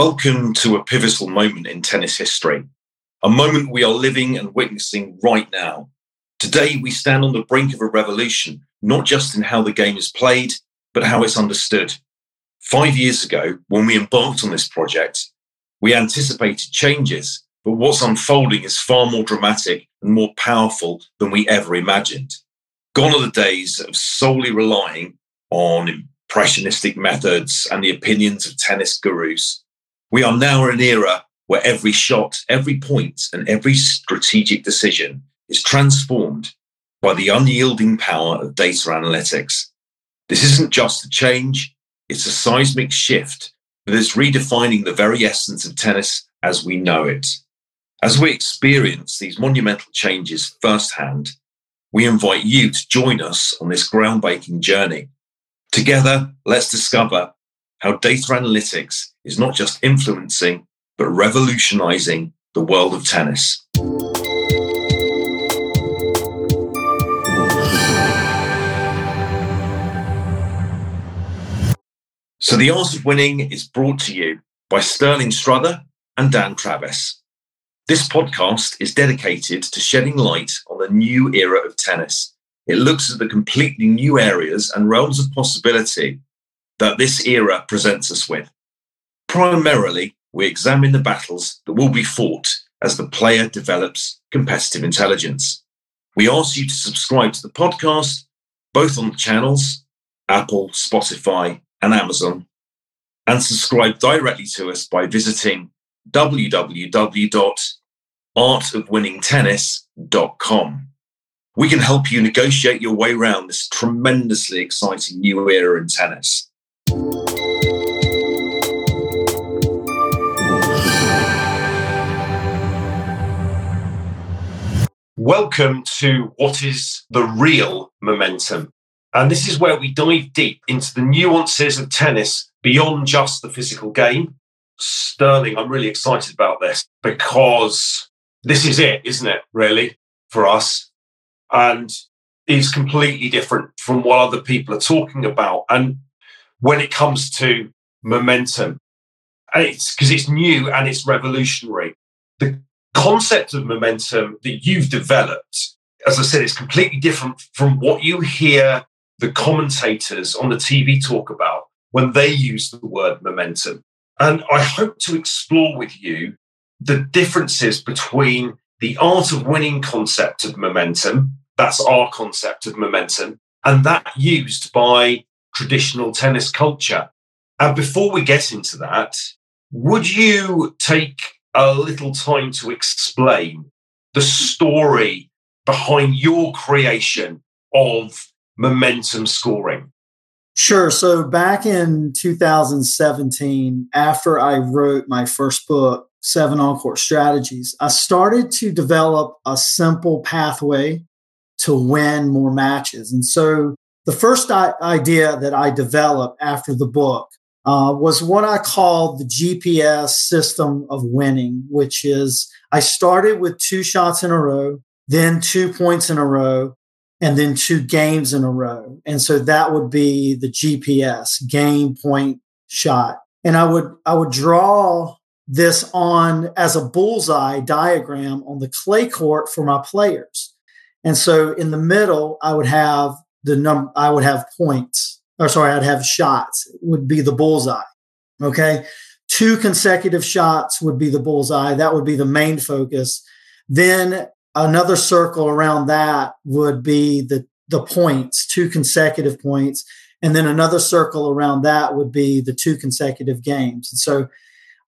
Welcome to a pivotal moment in tennis history, a moment we are living and witnessing right now. Today, we stand on the brink of a revolution, not just in how the game is played, but how it's understood. Five years ago, when we embarked on this project, we anticipated changes, but what's unfolding is far more dramatic and more powerful than we ever imagined. Gone are the days of solely relying on impressionistic methods and the opinions of tennis gurus. We are now in an era where every shot, every point, and every strategic decision is transformed by the unyielding power of data analytics. This isn't just a change, it's a seismic shift that is redefining the very essence of tennis as we know it. As we experience these monumental changes firsthand, we invite you to join us on this groundbreaking journey. Together, let's discover how data analytics is not just influencing, but revolutionizing the world of tennis. So, The Art of Winning is brought to you by Sterling Struther and Dan Travis. This podcast is dedicated to shedding light on a new era of tennis. It looks at the completely new areas and realms of possibility that this era presents us with. Primarily, we examine the battles that will be fought as the player develops competitive intelligence. We ask you to subscribe to the podcast, both on the channels, Apple, Spotify, and Amazon, and subscribe directly to us by visiting www.artofwinningtennis.com. We can help you negotiate your way around this tremendously exciting new era in tennis. Welcome to what is the real momentum. And this is where we dive deep into the nuances of tennis beyond just the physical game. Sterling, I'm really excited about this because this is it, isn't it, really, for us? And is completely different from what other people are talking about. And when it comes to momentum, and it's because it's new and it's revolutionary. The concept of momentum that you've developed, as I said, is completely different from what you hear the commentators on the TV talk about when they use the word momentum. And I hope to explore with you the differences between the art of winning concept of momentum, that's our concept of momentum, and that used by traditional tennis culture. And before we get into that, would you take a little time to explain the story behind your creation of momentum scoring? Sure. So back in 2017, after I wrote my first book, Seven On Court Strategies, I started to develop a simple pathway to win more matches. And so the first idea that I developed after the book uh, was what I called the GPS system of winning, which is I started with two shots in a row, then two points in a row, and then two games in a row. And so that would be the GPS game point shot. And I would, I would draw this on as a bullseye diagram on the clay court for my players. And so in the middle, I would have the number, I would have points or sorry, I'd have shots would be the bullseye. Okay. Two consecutive shots would be the bullseye. That would be the main focus. Then another circle around that would be the, the points, two consecutive points. And then another circle around that would be the two consecutive games. And so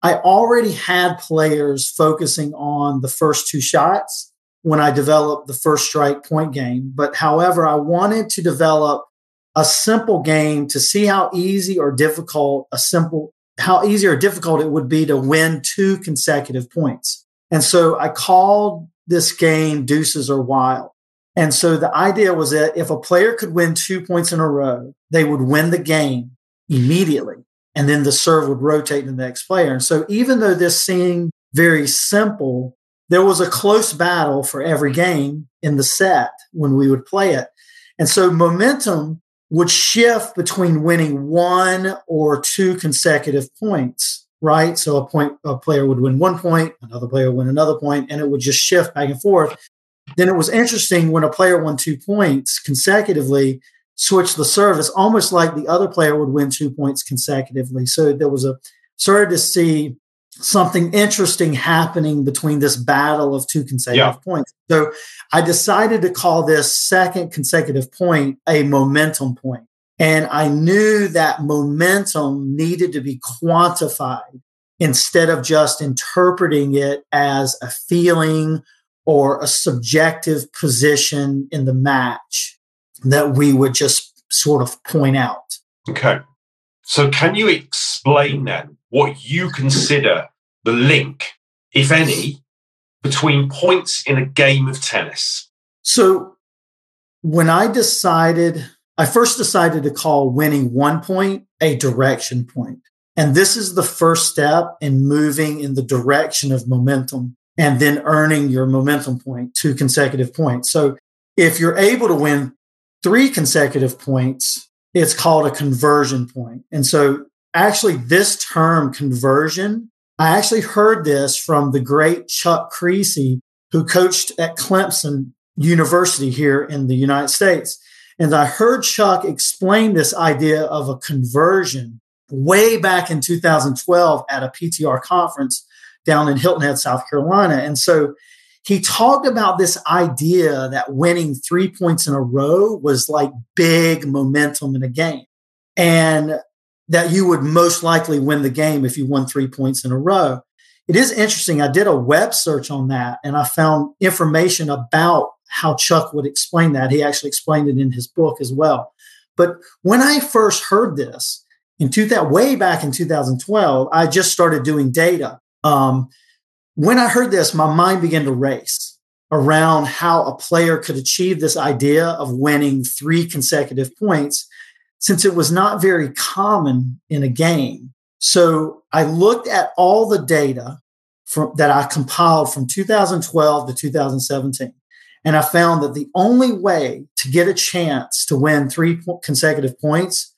I already had players focusing on the first two shots when I developed the first strike point game. But however, I wanted to develop a simple game to see how easy or difficult a simple how easy or difficult it would be to win two consecutive points. And so I called this game deuces or wild. And so the idea was that if a player could win two points in a row, they would win the game immediately. And then the serve would rotate to the next player. And so even though this seemed very simple, there was a close battle for every game in the set when we would play it. And so momentum would shift between winning one or two consecutive points right? So a point a player would win one point, another player would win another point, and it would just shift back and forth. Then it was interesting when a player won two points consecutively, switch the service, almost like the other player would win two points consecutively. So there was a started to see something interesting happening between this battle of two consecutive yeah. points. So I decided to call this second consecutive point a momentum point. And I knew that momentum needed to be quantified instead of just interpreting it as a feeling or a subjective position in the match that we would just sort of point out. Okay. So, can you explain then what you consider the link, if any, between points in a game of tennis? So, when I decided, I first decided to call winning one point a direction point. And this is the first step in moving in the direction of momentum and then earning your momentum point, two consecutive points. So, if you're able to win three consecutive points, it's called a conversion point. And so, actually, this term conversion, I actually heard this from the great Chuck Kriese, who coached at Clemson University here in the United States. And I heard Chuck explain this idea of a conversion way back in 2012 at a PTR conference down in Hilton Head, South Carolina. And so he talked about this idea that winning three points in a row was like big momentum in a game and that you would most likely win the game if you won three points in a row. It is interesting. I did a web search on that and I found information about how Chuck would explain that. He actually explained it in his book as well. But when I first heard this in 2000, way back in 2012, I just started doing data. Um, when I heard this, my mind began to race around how a player could achieve this idea of winning three consecutive points since it was not very common in a game. So I looked at all the data from, that I compiled from 2012 to 2017. And I found that the only way to get a chance to win three consecutive points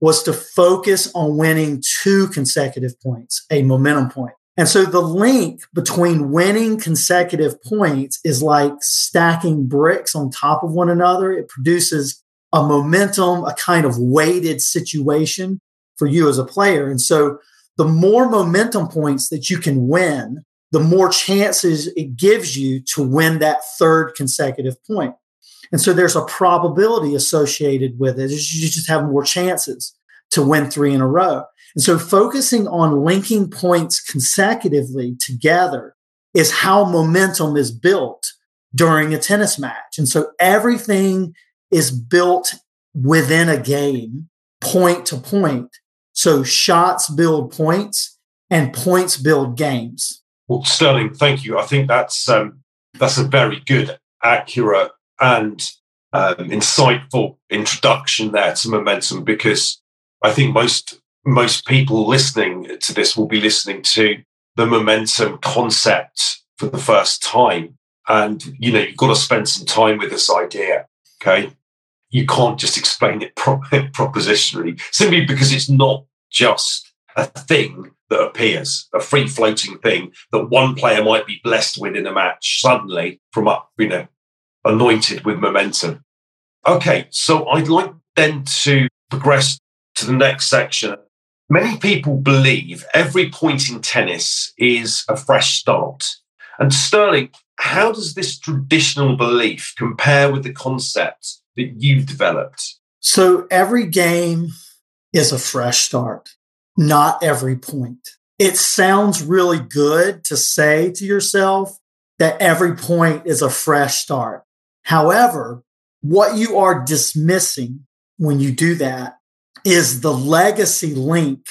was to focus on winning two consecutive points, a momentum point. And so the link between winning consecutive points is like stacking bricks on top of one another. It produces a momentum, a kind of weighted situation for you as a player. And so the more momentum points that you can win, the more chances it gives you to win that third consecutive point. And so there's a probability associated with it. You just have more chances to win three in a row. And so focusing on linking points consecutively together is how momentum is built during a tennis match. And so everything is built within a game, point to point. So shots build points and points build games. Well, Sterling, thank you. I think that's um, that's a very good, accurate, and um, insightful introduction there to momentum because I think most most people listening to this will be listening to the momentum concept for the first time. And, you know, you've got to spend some time with this idea. Okay. You can't just explain it pro- propositionally simply because it's not just a thing that appears, a free floating thing that one player might be blessed with in a match suddenly from up, you know, anointed with momentum. Okay. So I'd like then to progress to the next section Many people believe every point in tennis is a fresh start. And Sterling, how does this traditional belief compare with the concept that you've developed? So every game is a fresh start, not every point. It sounds really good to say to yourself that every point is a fresh start. However, what you are dismissing when you do that is the legacy link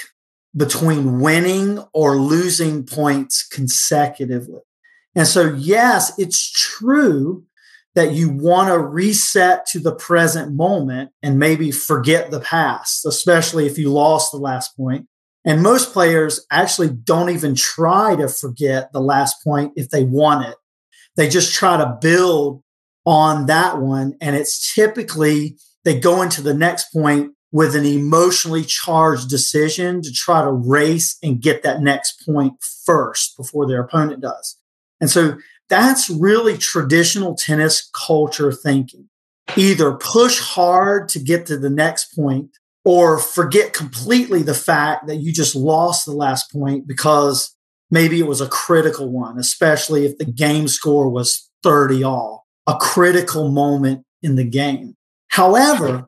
between winning or losing points consecutively. And so, yes, it's true that you want to reset to the present moment and maybe forget the past, especially if you lost the last point. And most players actually don't even try to forget the last point if they want it. They just try to build on that one. And it's typically they go into the next point with an emotionally charged decision to try to race and get that next point first before their opponent does. And so that's really traditional tennis culture thinking. Either push hard to get to the next point or forget completely the fact that you just lost the last point because maybe it was a critical one, especially if the game score was 30 all, a critical moment in the game. However,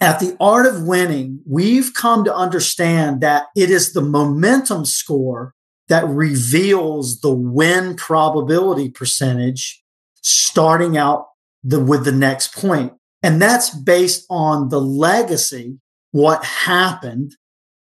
at the art of winning, we've come to understand that it is the momentum score that reveals the win probability percentage starting out the, with the next point. And that's based on the legacy, what happened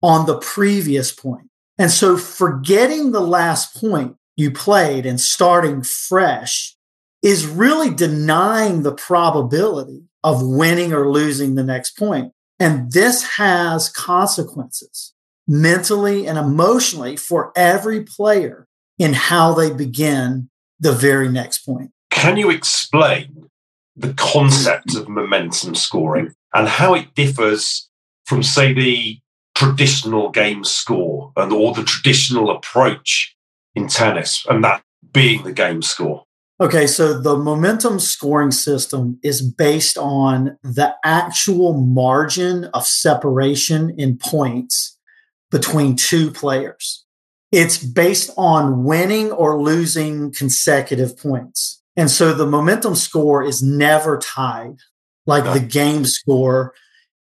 on the previous point. And so forgetting the last point you played and starting fresh is really denying the probability of winning or losing the next point. And this has consequences mentally and emotionally for every player in how they begin the very next point. Can you explain the concept of momentum scoring and how it differs from, say, the traditional game score and or the traditional approach in tennis and that being the game score? Okay, so the momentum scoring system is based on the actual margin of separation in points between two players. It's based on winning or losing consecutive points. And so the momentum score is never tied like the game score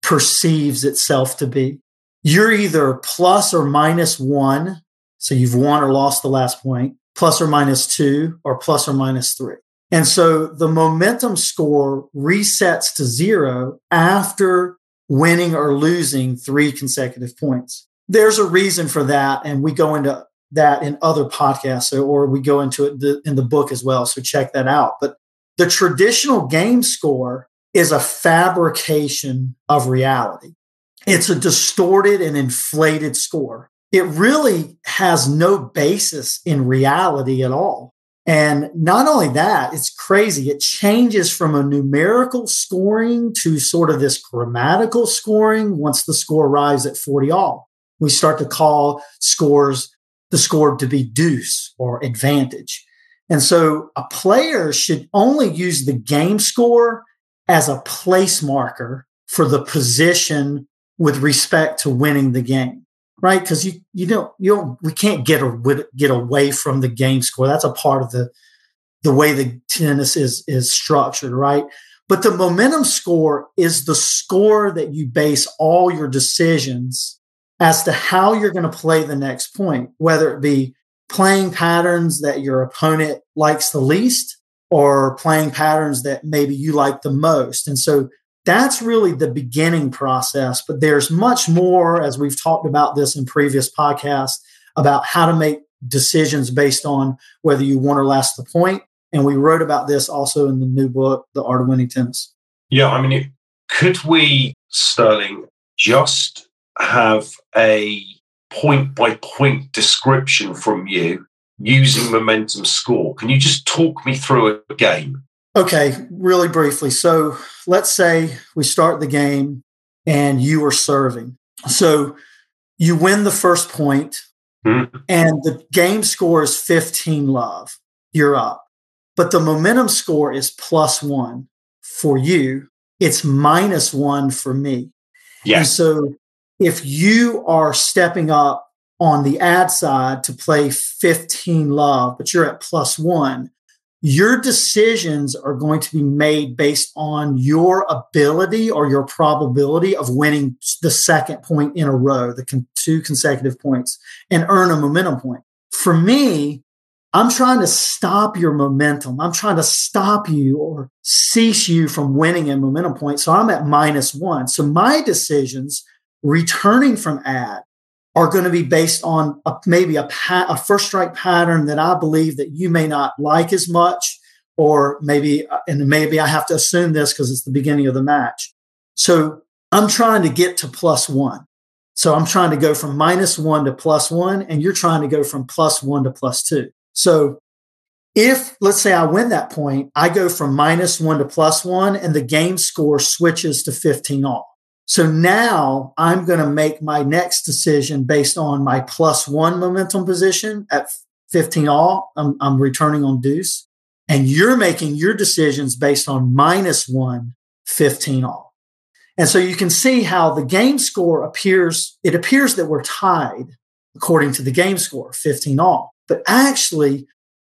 perceives itself to be. You're either plus or minus one. So you've won or lost the last point plus or minus two or plus or minus three. And so the momentum score resets to zero after winning or losing three consecutive points. There's a reason for that. And we go into that in other podcasts or we go into it in the book as well. So check that out. But the traditional game score is a fabrication of reality. It's a distorted and inflated score it really has no basis in reality at all. And not only that, it's crazy. It changes from a numerical scoring to sort of this grammatical scoring once the score arrives at 40 all. We start to call scores the score to be deuce or advantage. And so a player should only use the game score as a place marker for the position with respect to winning the game right? Because you you don't you don't we can't get a, get away from the game score. That's a part of the the way the tennis is is structured, right? But the momentum score is the score that you base all your decisions as to how you're going to play the next point, whether it be playing patterns that your opponent likes the least or playing patterns that maybe you like the most. And so that's really the beginning process. But there's much more, as we've talked about this in previous podcasts, about how to make decisions based on whether you won or lost the point. And we wrote about this also in the new book, The Art of Winning Tennis. Yeah, I mean, could we, Sterling, just have a point by point description from you using momentum score? Can you just talk me through a game? Okay, really briefly. So let's say we start the game and you are serving. So you win the first point mm-hmm. and the game score is 15 love. You're up. But the momentum score is plus one for you. It's minus one for me. Yes. And so if you are stepping up on the ad side to play 15 love, but you're at plus one, your decisions are going to be made based on your ability or your probability of winning the second point in a row, the con- two consecutive points, and earn a momentum point. For me, I'm trying to stop your momentum. I'm trying to stop you or cease you from winning a momentum point. So I'm at minus one. So my decisions returning from ad are going to be based on a, maybe a, pa- a first strike pattern that I believe that you may not like as much, or maybe, uh, and maybe I have to assume this because it's the beginning of the match. So I'm trying to get to plus one. So I'm trying to go from minus one to plus one, and you're trying to go from plus one to plus two. So if let's say I win that point, I go from minus one to plus one, and the game score switches to 15 all. So now I'm going to make my next decision based on my plus one momentum position at 15 all. I'm, I'm returning on deuce. And you're making your decisions based on minus one, 15 all. And so you can see how the game score appears, it appears that we're tied according to the game score, 15 all. But actually,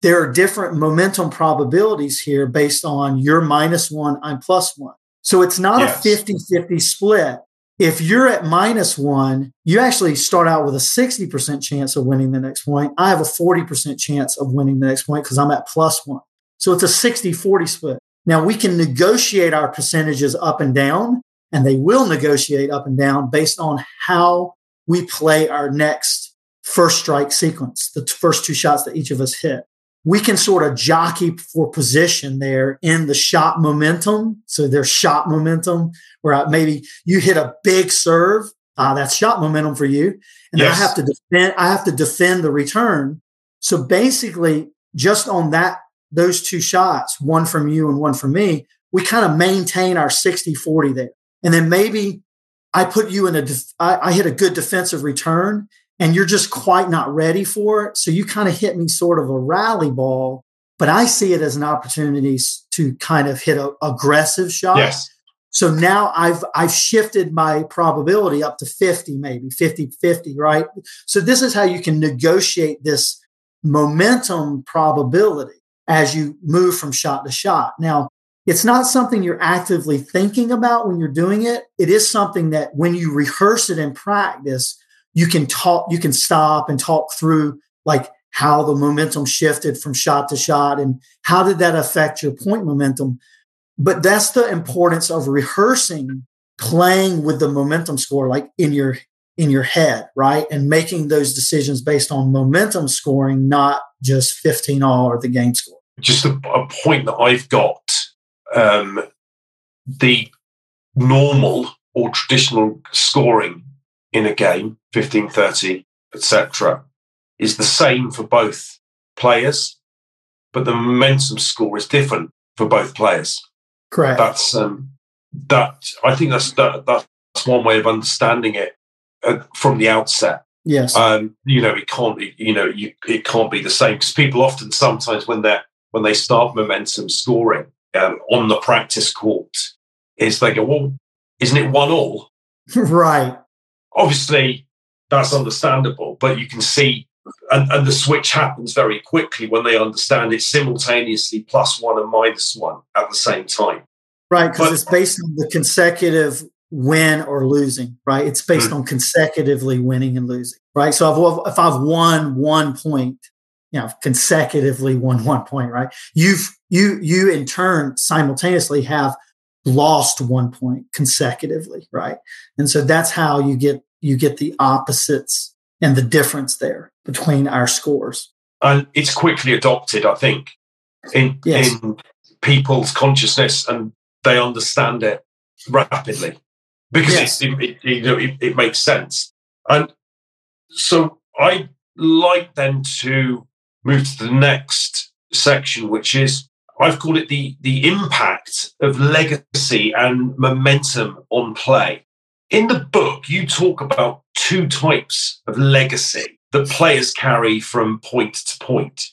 there are different momentum probabilities here based on your minus one, I'm plus one. So it's not yes. a 50 50 split. If you're at minus one, you actually start out with a 60% chance of winning the next point. I have a 40% chance of winning the next point because I'm at plus one. So it's a 60 40 split. Now we can negotiate our percentages up and down, and they will negotiate up and down based on how we play our next first strike sequence, the first two shots that each of us hit. We can sort of jockey for position there in the shot momentum. So there's shot momentum where maybe you hit a big serve. Uh, that's shot momentum for you. And yes. I have to defend, I have to defend the return. So basically, just on that, those two shots, one from you and one from me, we kind of maintain our 60 40 there. And then maybe I put you in a, def- I, I hit a good defensive return and you're just quite not ready for it. So you kind of hit me sort of a rally ball, but I see it as an opportunity to kind of hit an aggressive shot. Yes. So now I've I've shifted my probability up to 50 maybe 50 50, right? So this is how you can negotiate this momentum probability as you move from shot to shot. Now, it's not something you're actively thinking about when you're doing it. It is something that when you rehearse it in practice, you can talk, you can stop and talk through like how the momentum shifted from shot to shot and how did that affect your point momentum. But that's the importance of rehearsing playing with the momentum score like in your in your head, right? And making those decisions based on momentum scoring, not just 15 all or the game score. Just a, a point that I've got um, the normal or traditional scoring in a game, 15, 30, etc., is the same for both players, but the momentum score is different for both players. Correct. That's um, that. I think that's that, that's one way of understanding it uh, from the outset. Yes. Um, you know, it can't. You know, you, it can't be the same because people often sometimes when they're when they start momentum scoring, um, on the practice court is they go, well, isn't it one all? right. Obviously, that's understandable, but you can see, and, and the switch happens very quickly when they understand it's simultaneously plus one and minus one at the same time. Right, because it's based on the consecutive win or losing, right? It's based mm. on consecutively winning and losing, right? So if, if I've won one point, you know, consecutively won one point, right? You've you you in turn simultaneously have lost one point consecutively, right? And so that's how you get you get the opposites and the difference there between our scores. And it's quickly adopted, I think, in yes. in people's consciousness, and they understand it rapidly because yes. it, it, you know it, it makes sense. And so I like then to move to the next section, which is I've called it the the impact of legacy and momentum on play. In the book, you talk about two types of legacy that players carry from point to point.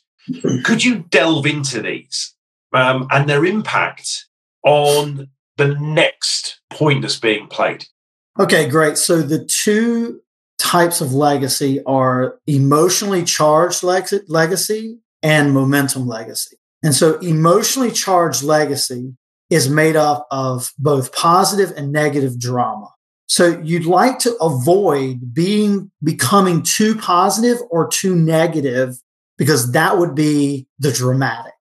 Could you delve into these um, and their impact on the next point that's being played? Okay, great. So the two types of legacy are emotionally charged legacy and momentum legacy. And so emotionally charged legacy is made up of both positive and negative drama. So you'd like to avoid being becoming too positive or too negative because that would be the dramatic.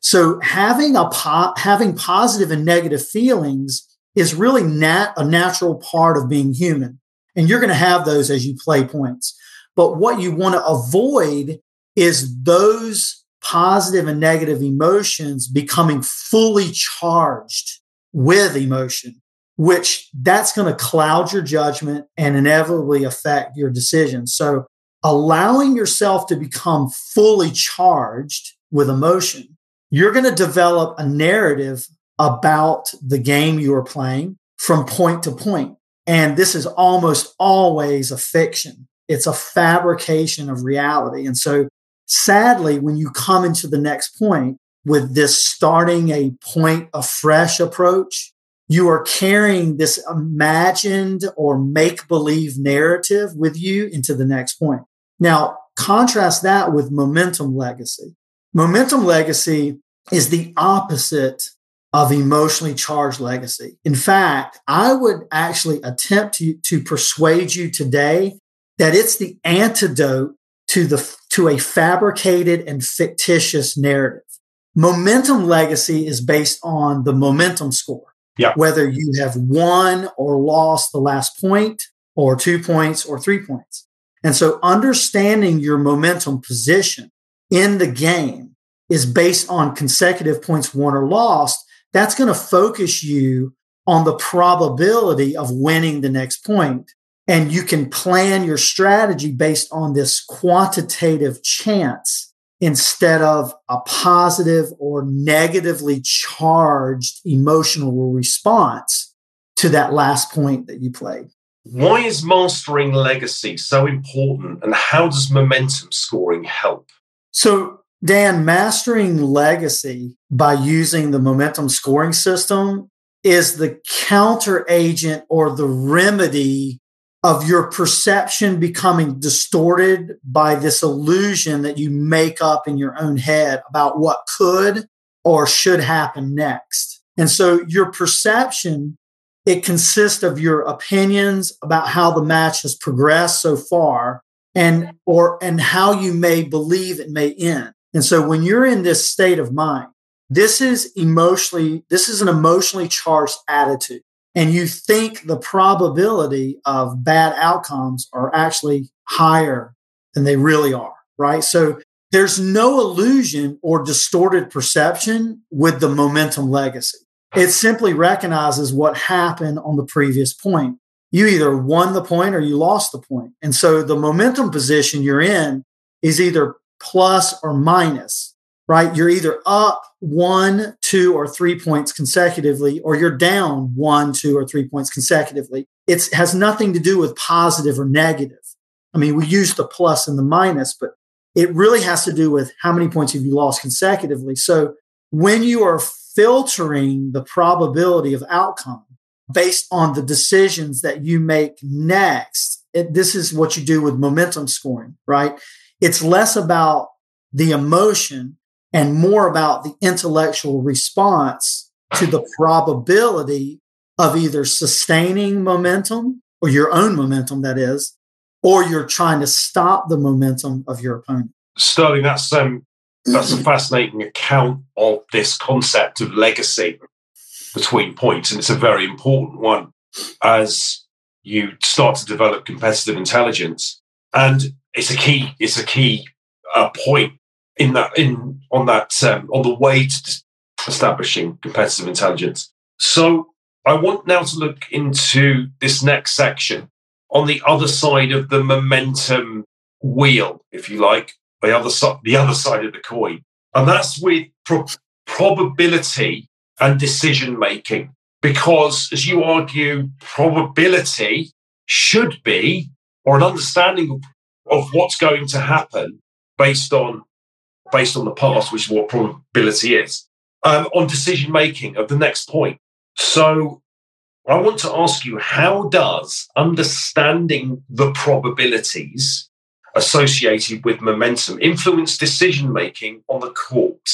So having a po- having positive and negative feelings is really nat- a natural part of being human. And you're going to have those as you play points. But what you want to avoid is those positive and negative emotions becoming fully charged with emotion, which that's going to cloud your judgment and inevitably affect your decisions. So allowing yourself to become fully charged with emotion, you're going to develop a narrative about the game you are playing from point to point. And this is almost always a fiction. It's a fabrication of reality. And so sadly, when you come into the next point with this starting a point afresh approach, you are carrying this imagined or make believe narrative with you into the next point. Now, contrast that with momentum legacy. Momentum legacy is the opposite of emotionally charged legacy. In fact, I would actually attempt to, to persuade you today that it's the antidote to the to a fabricated and fictitious narrative. Momentum legacy is based on the momentum score. Yeah. Whether you have won or lost the last point or two points or three points. And so understanding your momentum position in the game is based on consecutive points won or lost that's going to focus you on the probability of winning the next point. And you can plan your strategy based on this quantitative chance instead of a positive or negatively charged emotional response to that last point that you played. Why is mastering legacy so important and how does momentum scoring help? So, Dan, mastering legacy by using the momentum scoring system is the counter agent or the remedy of your perception becoming distorted by this illusion that you make up in your own head about what could or should happen next. And so your perception, it consists of your opinions about how the match has progressed so far and or and how you may believe it may end. And so when you're in this state of mind, this is emotionally, this is an emotionally charged attitude. And you think the probability of bad outcomes are actually higher than they really are, right? So there's no illusion or distorted perception with the momentum legacy. It simply recognizes what happened on the previous point. You either won the point or you lost the point. And so the momentum position you're in is either plus or minus, right? You're either up one, two, or three points consecutively, or you're down one, two, or three points consecutively. It has nothing to do with positive or negative. I mean, we use the plus and the minus, but it really has to do with how many points have you lost consecutively. So when you are filtering the probability of outcome based on the decisions that you make next, it, this is what you do with momentum scoring, right? It's less about the emotion and more about the intellectual response to the probability of either sustaining momentum or your own momentum, that is, or you're trying to stop the momentum of your opponent. Sterling, that's um, that's a fascinating account of this concept of legacy between points, and it's a very important one as you start to develop competitive intelligence. And it's a key it's a key uh, point in that in on that um, on the way to establishing competitive intelligence. So I want now to look into this next section on the other side of the momentum wheel, if you like, the other side the other side of the coin, and that's with pro- probability and decision making. Because, as you argue, probability should be, or an understanding of of what's going to happen based on based on the past, which is what probability is, um, on decision making of the next point. So I want to ask you, how does understanding the probabilities associated with momentum influence decision making on the court?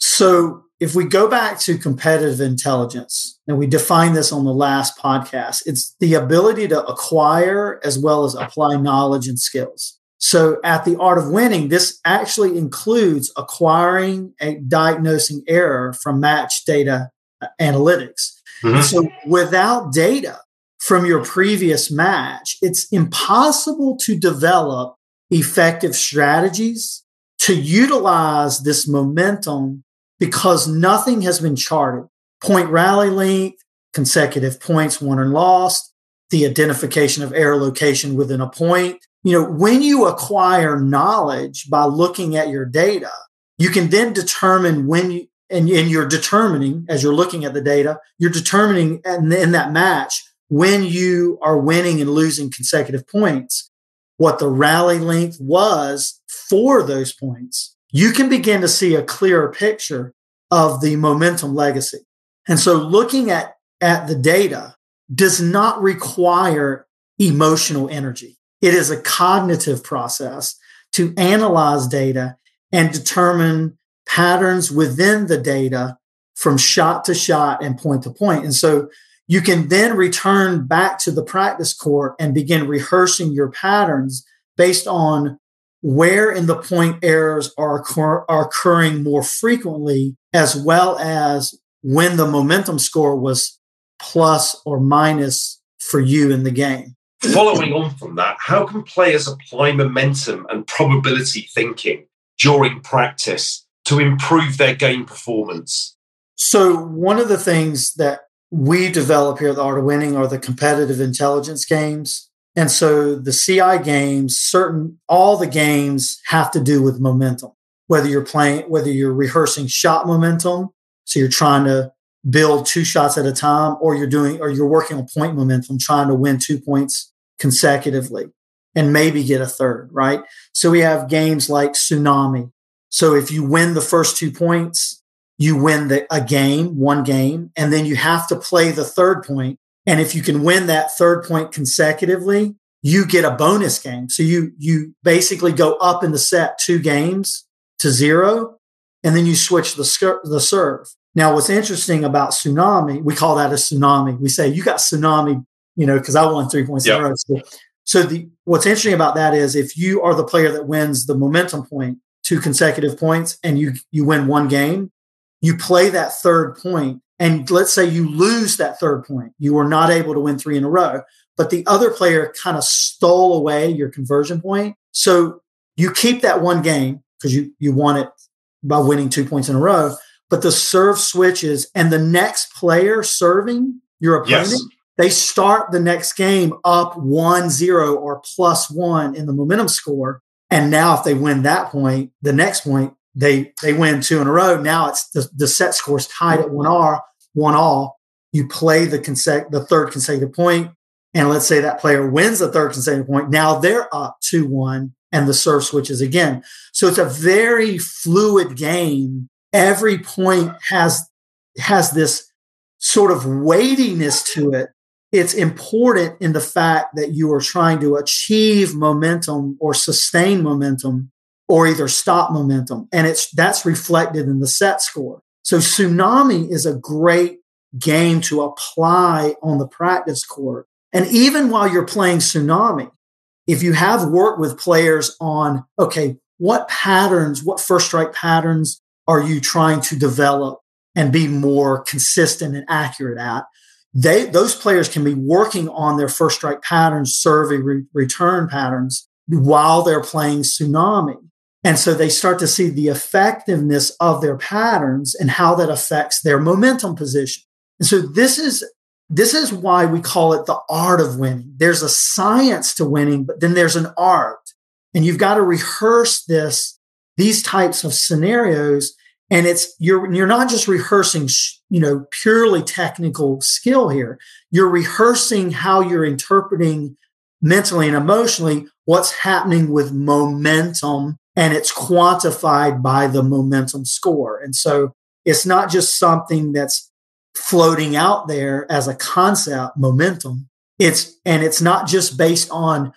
So if we go back to competitive intelligence, and we define this on the last podcast, it's the ability to acquire as well as apply knowledge and skills. So at the art of winning, this actually includes acquiring a diagnosing error from match data uh, analytics. Mm-hmm. So without data from your previous match, it's impossible to develop effective strategies to utilize this momentum because nothing has been charted. Point rally length, consecutive points won and lost, the identification of error location within a point, you know, when you acquire knowledge by looking at your data, you can then determine when you, and, and you're determining as you're looking at the data, you're determining in, in that match when you are winning and losing consecutive points, what the rally length was for those points, you can begin to see a clearer picture of the momentum legacy. And so looking at, at the data does not require emotional energy. It is a cognitive process to analyze data and determine patterns within the data from shot to shot and point to point. And so you can then return back to the practice court and begin rehearsing your patterns based on where in the point errors are, occur- are occurring more frequently, as well as when the momentum score was plus or minus for you in the game. Following on from that, how can players apply momentum and probability thinking during practice to improve their game performance? So, one of the things that we develop here at the Art of Winning are the competitive intelligence games. And so the CI games, certain, all the games have to do with momentum, whether you're playing, whether you're rehearsing shot momentum. So you're trying to build two shots at a time, or you're doing, or you're working on point momentum, trying to win two points consecutively and maybe get a third, right? So we have games like Tsunami. So if you win the first two points, you win the, a game, one game, and then you have to play the third point. And if you can win that third point consecutively, you get a bonus game. So you, you basically go up in the set two games to zero, and then you switch the, the serve. Now, what's interesting about tsunami, we call that a tsunami. We say you got tsunami, you know, because I won three points yep. in a row. So, so the what's interesting about that is if you are the player that wins the momentum point, two consecutive points, and you you win one game, you play that third point, and let's say you lose that third point, you were not able to win three in a row, but the other player kind of stole away your conversion point. So you keep that one game because you you won it by winning two points in a row, but the serve switches, and the next player serving your opponent. Yes. They start the next game up 1 0 or plus one in the momentum score. And now, if they win that point, the next point, they they win two in a row. Now it's the, the set scores tied at one R, one all. You play the consec- the third consecutive point, and let's say that player wins the third consecutive point. Now they're up two one, and the serve switches again. So it's a very fluid game. Every point has has this sort of weightiness to it. It's important in the fact that you are trying to achieve momentum or sustain momentum or either stop momentum. And it's that's reflected in the set score. So tsunami is a great game to apply on the practice court. And even while you're playing tsunami, if you have worked with players on, okay, what patterns, what first strike patterns are you trying to develop and be more consistent and accurate at? They, those players can be working on their first strike patterns, survey re- return patterns while they're playing tsunami. And so they start to see the effectiveness of their patterns and how that affects their momentum position. And so this is this is why we call it the art of winning. There's a science to winning, but then there's an art. And you've got to rehearse this these types of scenarios and it's you're you're not just rehearsing you know purely technical skill here. You're rehearsing how you're interpreting mentally and emotionally what's happening with momentum and it's quantified by the momentum score. And so it's not just something that's floating out there as a concept, momentum. It's, and it's not just based on,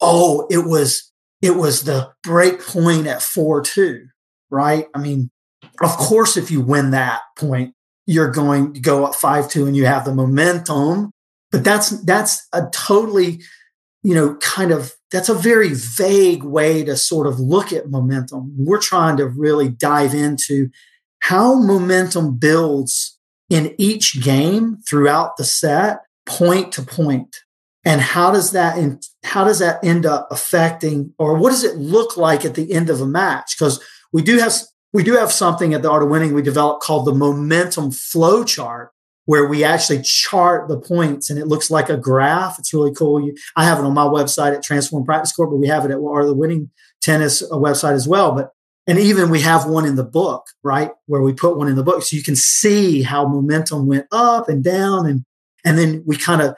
oh, it was, it was the break point at 4 2, right? I mean, of course, if you win that point, you're going to go up 5 2 and you have the momentum. But that's, that's a totally, you know, kind of that's a very vague way to sort of look at momentum. We're trying to really dive into how momentum builds in each game throughout the set, point to. And how does that in, how does that end up affecting or what does it look like at the end of a match? Because we do have we do have something at the art of winning we developed called the momentum flow chart where we actually chart the points and it looks like a graph. It's really cool. You, I have it on my website at Transform Practice Court, but we have it at Art of the Winning Tennis uh, website as well. But and even we have one in the book, right, where we put one in the book, so you can see how momentum went up and down, and and then we kind of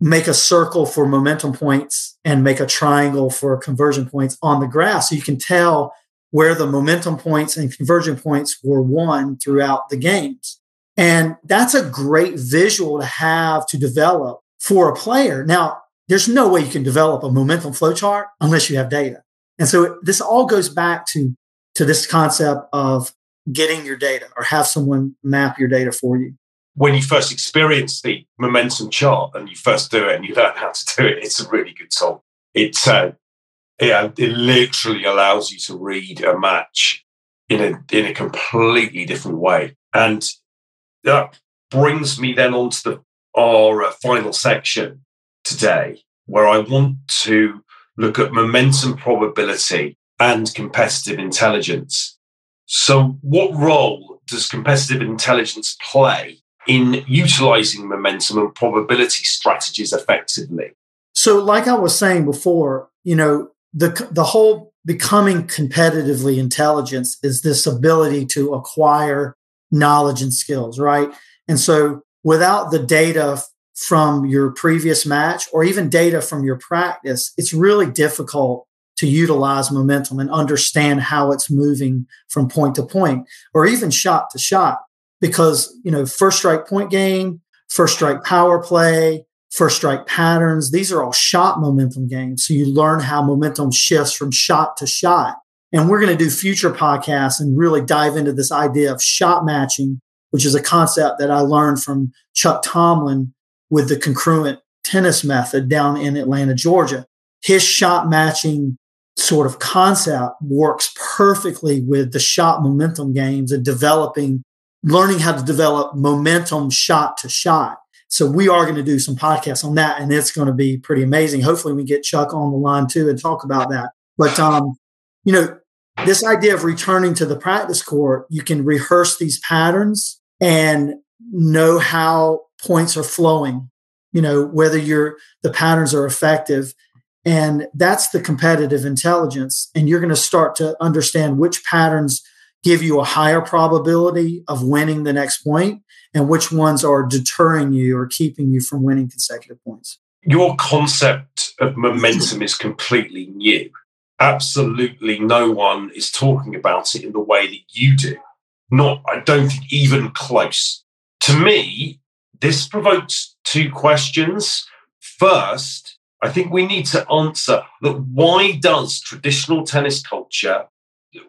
make a circle for momentum points and make a triangle for conversion points on the graph. So you can tell where the momentum points and conversion points were won throughout the games. And that's a great visual to have to develop for a player. Now, there's no way you can develop a momentum flow chart unless you have data. And so this all goes back to, to this concept of getting your data or have someone map your data for you. When you first experience the momentum chart and you first do it and you learn how to do it, it's a really good tool. It's uh, it, it literally allows you to read a match in a in a completely different way, and that brings me then on to the our uh, final section today, where I want to look at momentum probability and competitive intelligence. So, what role does competitive intelligence play in utilizing momentum and probability strategies effectively? So, like I was saying before, you know, the the whole becoming competitively intelligent is this ability to acquire knowledge and skills, right? And so, without the data from your previous match or even data from your practice, it's really difficult to utilize momentum and understand how it's moving from point to point or even shot to shot. Because, you know, first strike point game, first strike power play, first strike patterns, these are all shot momentum games. So you learn how momentum shifts from shot to shot. And we're going to do future podcasts and really dive into this idea of shot matching, which is a concept that I learned from Chuck Tomlin with the concurrent tennis method down in Atlanta, Georgia. His shot matching sort of concept works perfectly with the shot momentum games and developing, learning how to develop momentum shot to shot. So we are going to do some podcasts on that and it's going to be pretty amazing. Hopefully we get Chuck on the line too and talk about that. But, um, you know, this idea of returning to the practice court, you can rehearse these patterns and know how points are flowing, you know, whether your the patterns are effective. And that's the competitive intelligence. And you're going to start to understand which patterns give you a higher probability of winning the next point and which ones are deterring you or keeping you from winning consecutive points. Your concept of momentum is completely new. Absolutely no one is talking about it in the way that you do. Not, I don't think, even close. To me, this provokes two questions. First, I think we need to answer that why does traditional tennis culture,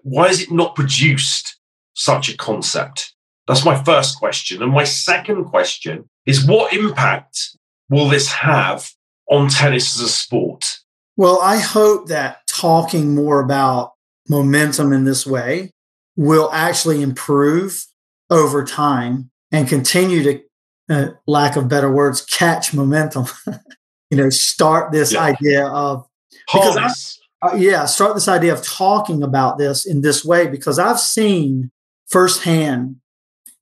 why has it not produced such a concept? That's my first question. And my second question is what impact will this have on tennis as a sport? Well, I hope that talking more about momentum in this way will actually improve over time and continue to uh, lack of better words, catch momentum. you know, start this yeah. idea of because I, uh, yeah, start this idea of talking about this in this way because I've seen firsthand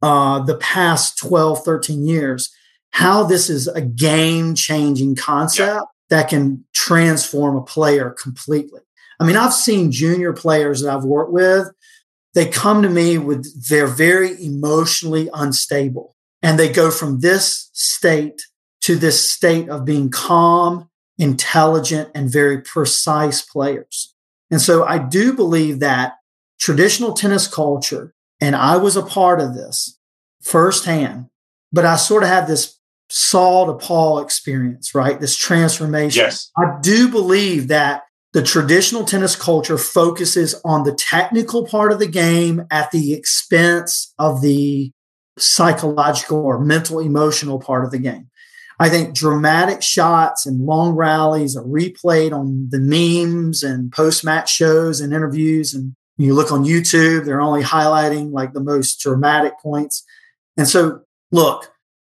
uh, the past 12, 13 years how this is a game changing concept yeah. that can transform a player completely. I mean, I've seen junior players that I've worked with, they come to me with, they're very emotionally unstable. And they go from this state to this state of being calm, intelligent, and very precise players. And so I do believe that traditional tennis culture, and I was a part of this firsthand, but I sort of had this Saul to Paul experience, right? This transformation. Yes. I do believe that the traditional tennis culture focuses on the technical part of the game at the expense of the psychological or mental emotional part of the game. I think dramatic shots and long rallies are replayed on the memes and post match shows and interviews. And you look on YouTube, they're only highlighting like the most dramatic points. And so, look,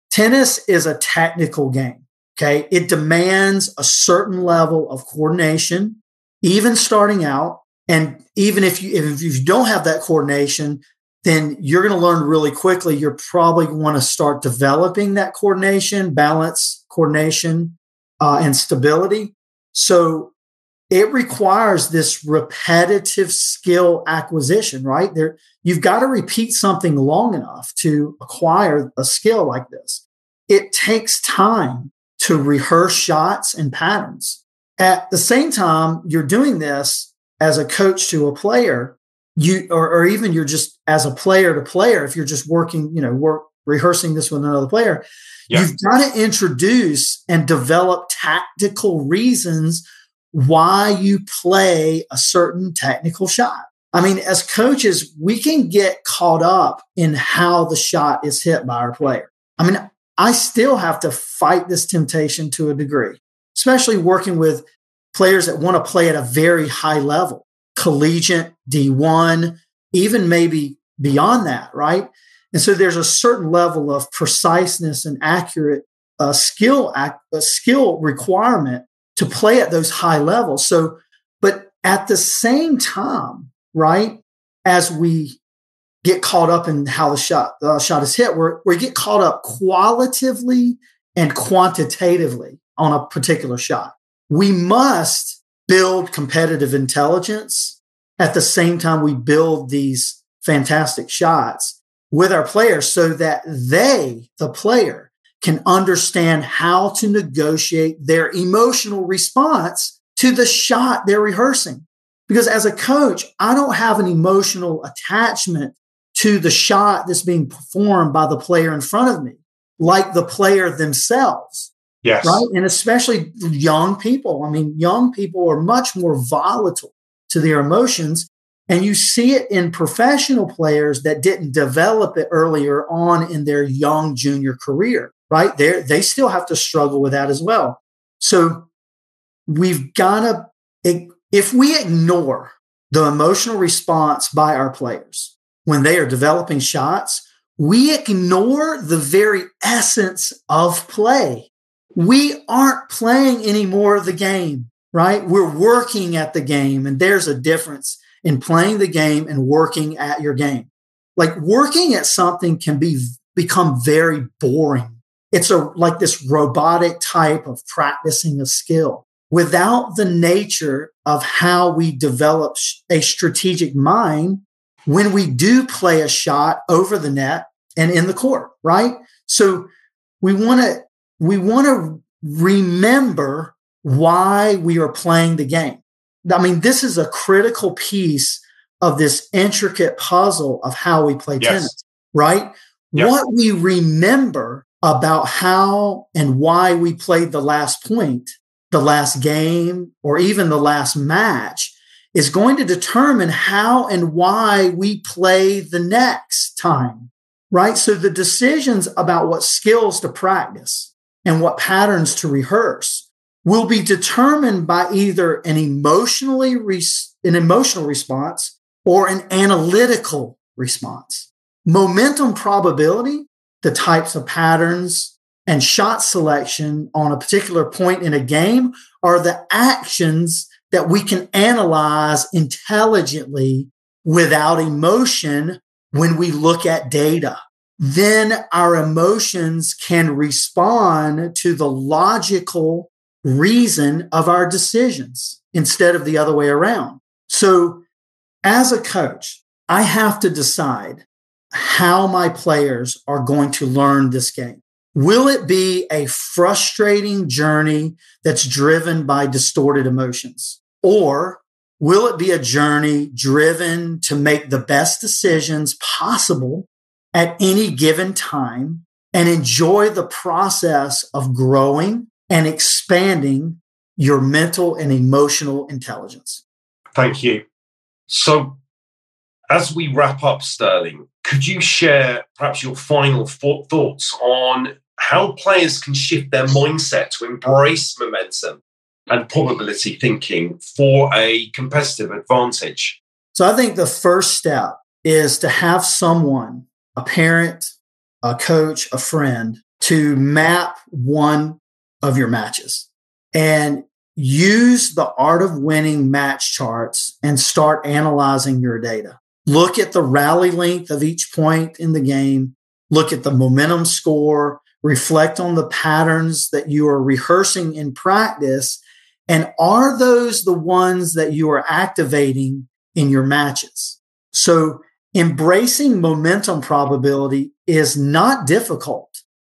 tennis is a technical game. Okay. It demands a certain level of coordination, even starting out. And even if you, if you don't have that coordination, then you're going to learn really quickly. You're probably want to start developing that coordination, balance, coordination, uh, and stability. So it requires this repetitive skill acquisition, right? There, you've got to repeat something long enough to acquire a skill like this. It takes time to rehearse shots and patterns. At the same time, you're doing this as a coach to a player, you or, or even you're just as a player to player, if you're just working, you know, work rehearsing this with another player, yeah. you've got to introduce and develop tactical reasons why you play a certain technical shot. I mean, as coaches, we can get caught up in how the shot is hit by our player. I mean, I still have to fight this temptation to a degree, especially working with players that want to play at a very high level, collegiate, D1, even maybe beyond that, right? And so there's a certain level of preciseness and accurate uh, skill, a skill requirement to play at those high levels. So, but at the same time, right, as we get caught up in how the shot the shot is hit, we're, we get caught up qualitatively and quantitatively on a particular shot we must build competitive intelligence at the same time we build these fantastic shots with our players so that they, the player, can understand how to negotiate their emotional response to the shot they're rehearsing. Because as a coach, I don't have an emotional attachment to the shot that's being performed by the player in front of me, like the player themselves. Yes. Right. And especially young people. I mean, young people are much more volatile to their emotions. And you see it in professional players that didn't develop it earlier on in their young junior career, right? They they still have to struggle with that as well. So we've got to, if we ignore the emotional response by our players when they are developing shots, we ignore the very essence of play we aren't playing any more of the game, right? We're working at the game. And there's a difference in playing the game and working at your game. Like working at something can be become very boring. It's a like this robotic type of practicing a skill without the nature of how we develop a strategic mind when we do play a shot over the net and in the court, right? So we want to we want to remember why we are playing the game. I mean, this is a critical piece of this intricate puzzle of how we play yes. tennis, right? What we remember about how and why we played the last point, the last game, or even the last match is going to determine how and why we play the next time, right? So the decisions about what skills to practice, and what patterns to rehearse will be determined by either an emotionally an emotional response or an analytical response. Momentum probability, the types of patterns and shot selection on a particular point in a game are the actions that we can analyze intelligently without emotion when we look at data then our emotions can respond to the logical reason of our decisions instead of the other way around. So, as a coach, I have to decide how my players are going to learn this game. Will it be a frustrating journey that's driven by distorted emotions? Or will it be a journey driven to make the best decisions possible at any given time and enjoy the process of growing and expanding your mental and emotional intelligence. Thank you. So, as we wrap up, Sterling, could you share perhaps your final thoughts on how players can shift their mindset to embrace momentum and probability thinking for a competitive advantage? So, I think the first step is to have someone a parent, a coach, a friend to map one of your matches and use the art of winning match charts and start analyzing your data. Look at the rally length of each point in the game. Look at the momentum score. Reflect on the patterns that you are rehearsing in practice. And are those the ones that you are activating in your matches? So embracing momentum probability is not difficult.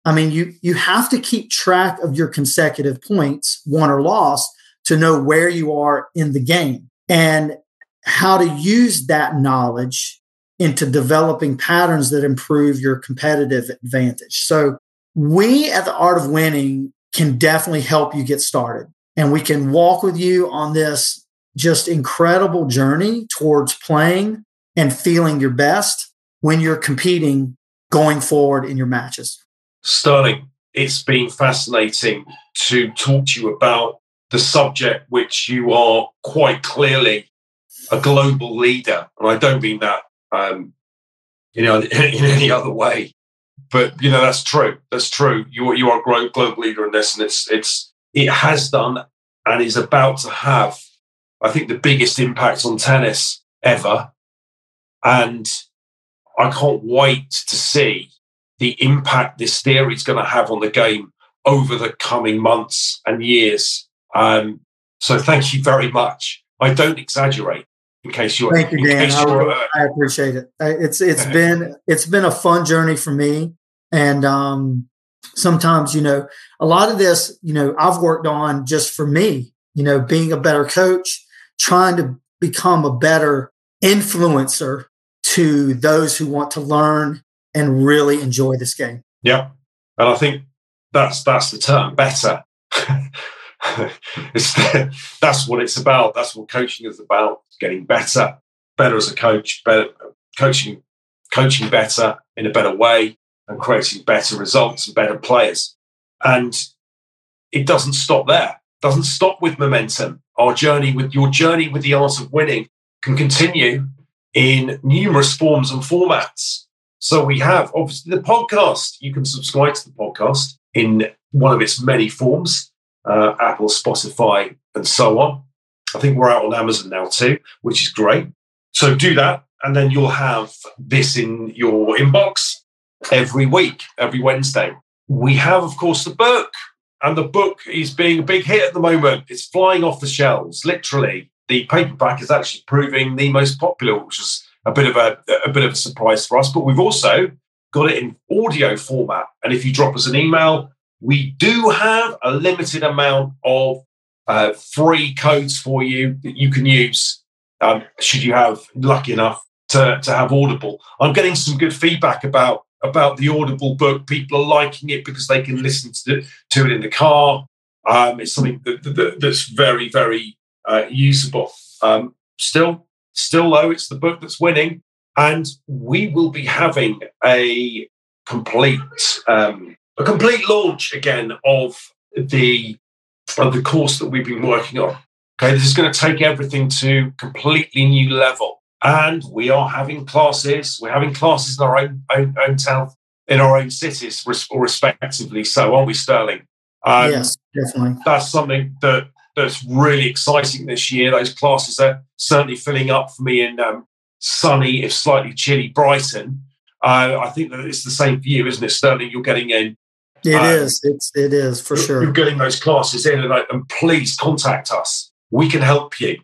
I mean, you you have to keep track of your consecutive points, won or lost, to know where you are in the game and how to use that knowledge into developing patterns that improve your competitive advantage. So we at the art of winning can definitely help you get started and we can walk with you on this just incredible journey towards playing and feeling your best when you're competing going forward in your matches. Sterling, it's been fascinating to talk to you about the subject which you are quite clearly a global leader. And I don't mean that um, you know, in, any other way. But you know, that's true. That's true. You you are a global leader in this, and it's it's it has done and is about to have, I think, the biggest impact on tennis ever. And I can't wait to see the impact this theory is going to have on the game over the coming months and years. Um, so thank you very much. I don't exaggerate. In case you're, thank you, Dan. I, uh, I, appreciate it. It's it's been it's been a fun journey for me, and um, sometimes you know a lot of this you know I've worked on just for me. You know, being a better coach, trying to become a better influencer to those who want to learn and really enjoy this game. Yeah. And I think that's that's the term, better. it's that's what it's about. That's what coaching is about. Getting better, better as a coach, better coaching, coaching better in a better way, and creating better results and better players. And it doesn't stop there. It doesn't stop with momentum. Our journey with your journey with the art of winning can continue in numerous forms and formats. So we have obviously the podcast. You can subscribe to the podcast in one of its many forms uh, Apple, Spotify, and so on. I think we're out on Amazon now too, which is great. So do that, and then you'll have this in your inbox every week, every Wednesday. We have, of course, the book, and the book is being a big hit at the moment. It's flying off the shelves, literally. The paperback is actually proving the most popular, which is a bit of a, a bit of a surprise for us. But we've also got it in audio format. And if you drop us an email, we do have a limited amount of uh, free codes for you that you can use um, should you have lucky enough to, to have Audible. I'm getting some good feedback about about the Audible book. People are liking it because they can listen to, to it in the car. Um, it's something that, that, that's very, very uh, usable. Um, still, Still, though, it's the book that's winning. And we will be having a complete um, a complete launch again of the of the course that we've been working on. Okay, this is going to take everything to completely new level. And we are having classes. We're having classes in our own own, own town, in our own cities, respectively. So, aren't we, Sterling? Um, yes, definitely. That's something that that's really exciting this year. Those classes are certainly filling up for me in um, sunny, if slightly chilly Brighton. Uh, I think that it's the same for you, isn't it, Sterling? You're getting in. It um, is. It's it is for sure. You're getting those classes in, and, and please contact us. We can help you.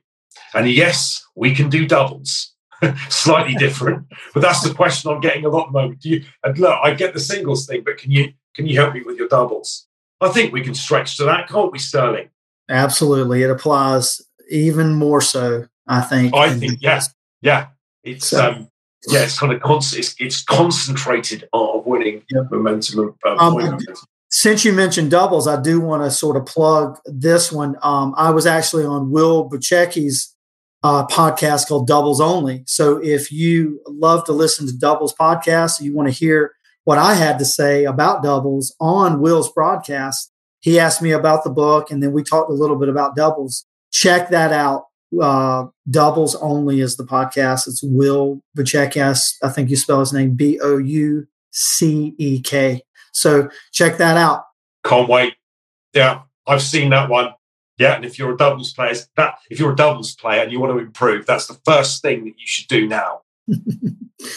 And yes, we can do doubles. slightly different, but that's the question I'm getting a lot at the moment. Do you, and look, I get the singles thing, but can you can you help me with your doubles? I think we can stretch to that, can't we, Sterling? Absolutely. It applies even more so, I think. I think, yeah. Yeah. It's, so, um, yeah, it's kind of constant. It's, it's concentrated art of winning yep. momentum. Uh, um, since you mentioned doubles, I do want to sort of plug this one. Um, I was actually on Will Boucek's uh, podcast called Doubles Only. So if you love to listen to doubles podcasts, you want to hear what I had to say about doubles on Will's broadcast, he asked me about the book, and then we talked a little bit about doubles. Check that out. Uh, doubles only is the podcast. It's Will Boucek. I think you spell his name B O U C E K. So check that out. Can't wait. Yeah, I've seen that one. Yeah, and if you're a doubles player, that if you're a doubles player and you want to improve, that's the first thing that you should do now.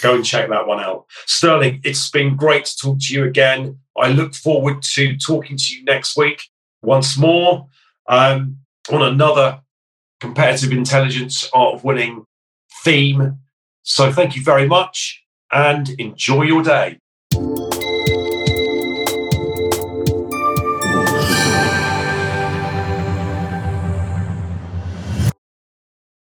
Go and check that one out. Sterling, it's been great to talk to you again. I look forward to talking to you next week once more um, on another competitive intelligence art of winning theme. So thank you very much and enjoy your day.